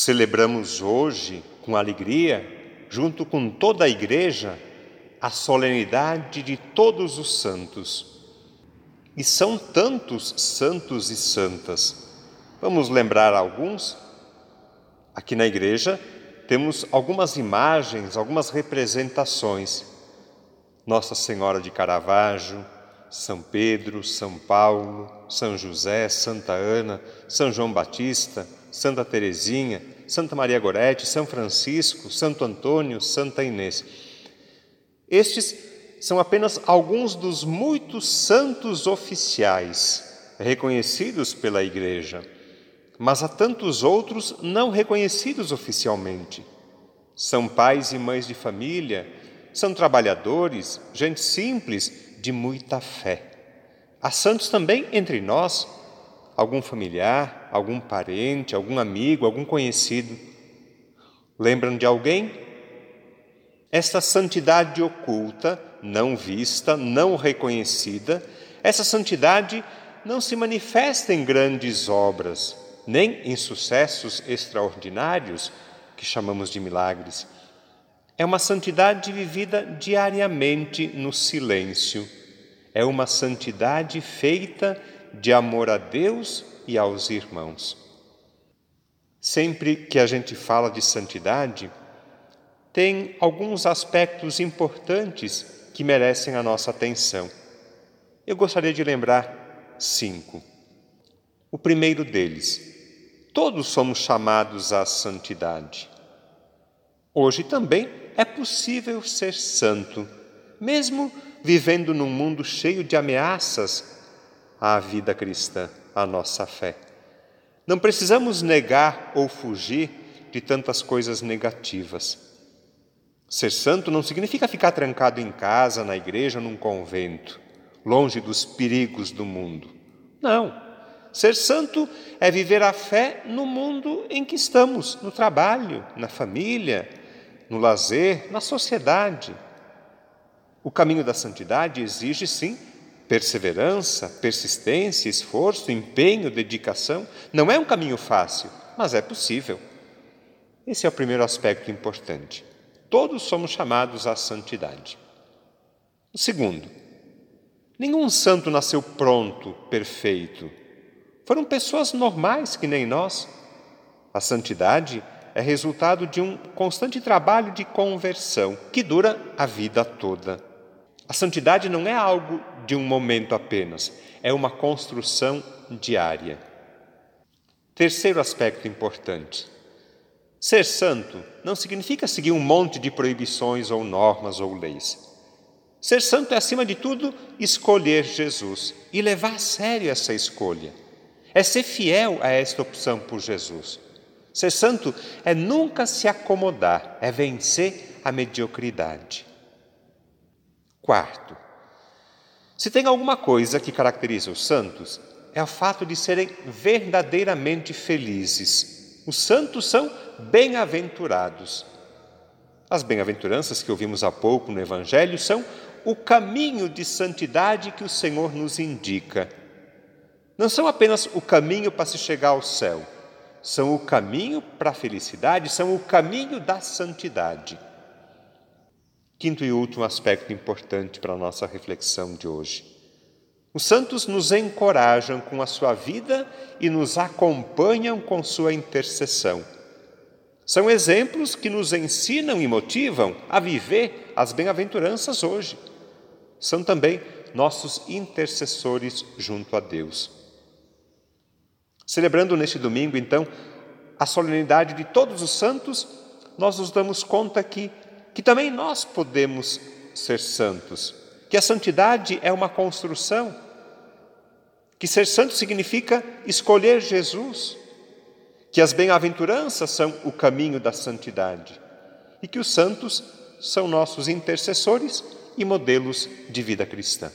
Celebramos hoje, com alegria, junto com toda a Igreja, a solenidade de todos os santos. E são tantos santos e santas. Vamos lembrar alguns? Aqui na igreja temos algumas imagens, algumas representações. Nossa Senhora de Caravaggio, São Pedro, São Paulo, São José, Santa Ana, São João Batista, Santa Teresinha, Santa Maria Gorete, São Francisco, Santo Antônio, Santa Inês. Estes são apenas alguns dos muitos santos oficiais reconhecidos pela Igreja, mas há tantos outros não reconhecidos oficialmente. São pais e mães de família, são trabalhadores, gente simples de muita fé. Há santos também entre nós, algum familiar, algum parente, algum amigo, algum conhecido. Lembram de alguém? Esta santidade oculta, não vista, não reconhecida, essa santidade não se manifesta em grandes obras, nem em sucessos extraordinários que chamamos de milagres. É uma santidade vivida diariamente no silêncio. É uma santidade feita de amor a Deus e aos irmãos. Sempre que a gente fala de santidade, tem alguns aspectos importantes que merecem a nossa atenção. Eu gostaria de lembrar cinco. O primeiro deles, todos somos chamados à santidade. Hoje também é possível ser santo, mesmo vivendo num mundo cheio de ameaças à vida cristã, à nossa fé. Não precisamos negar ou fugir de tantas coisas negativas. Ser santo não significa ficar trancado em casa, na igreja, num convento, longe dos perigos do mundo. Não. Ser santo é viver a fé no mundo em que estamos, no trabalho, na família, no lazer, na sociedade. O caminho da santidade exige, sim, perseverança, persistência, esforço, empenho, dedicação. Não é um caminho fácil, mas é possível. Esse é o primeiro aspecto importante. Todos somos chamados à santidade. O segundo, nenhum santo nasceu pronto, perfeito. Foram pessoas normais que nem nós. A santidade é resultado de um constante trabalho de conversão que dura a vida toda. A santidade não é algo de um momento apenas, é uma construção diária. Terceiro aspecto importante: Ser santo não significa seguir um monte de proibições ou normas ou leis. Ser santo é, acima de tudo, escolher Jesus e levar a sério essa escolha. É ser fiel a esta opção por Jesus. Ser santo é nunca se acomodar, é vencer a mediocridade. Quarto, se tem alguma coisa que caracteriza os santos, é o fato de serem verdadeiramente felizes os santos são bem-aventurados. As bem-aventuranças que ouvimos há pouco no Evangelho são o caminho de santidade que o Senhor nos indica. Não são apenas o caminho para se chegar ao céu, são o caminho para a felicidade, são o caminho da santidade. Quinto e último aspecto importante para a nossa reflexão de hoje. Os santos nos encorajam com a sua vida e nos acompanham com sua intercessão. São exemplos que nos ensinam e motivam a viver as bem-aventuranças hoje. São também nossos intercessores junto a Deus. Celebrando neste domingo, então, a solenidade de todos os santos, nós nos damos conta que, que também nós podemos ser santos que a santidade é uma construção, que ser santo significa escolher Jesus, que as bem-aventuranças são o caminho da santidade e que os santos são nossos intercessores e modelos de vida cristã.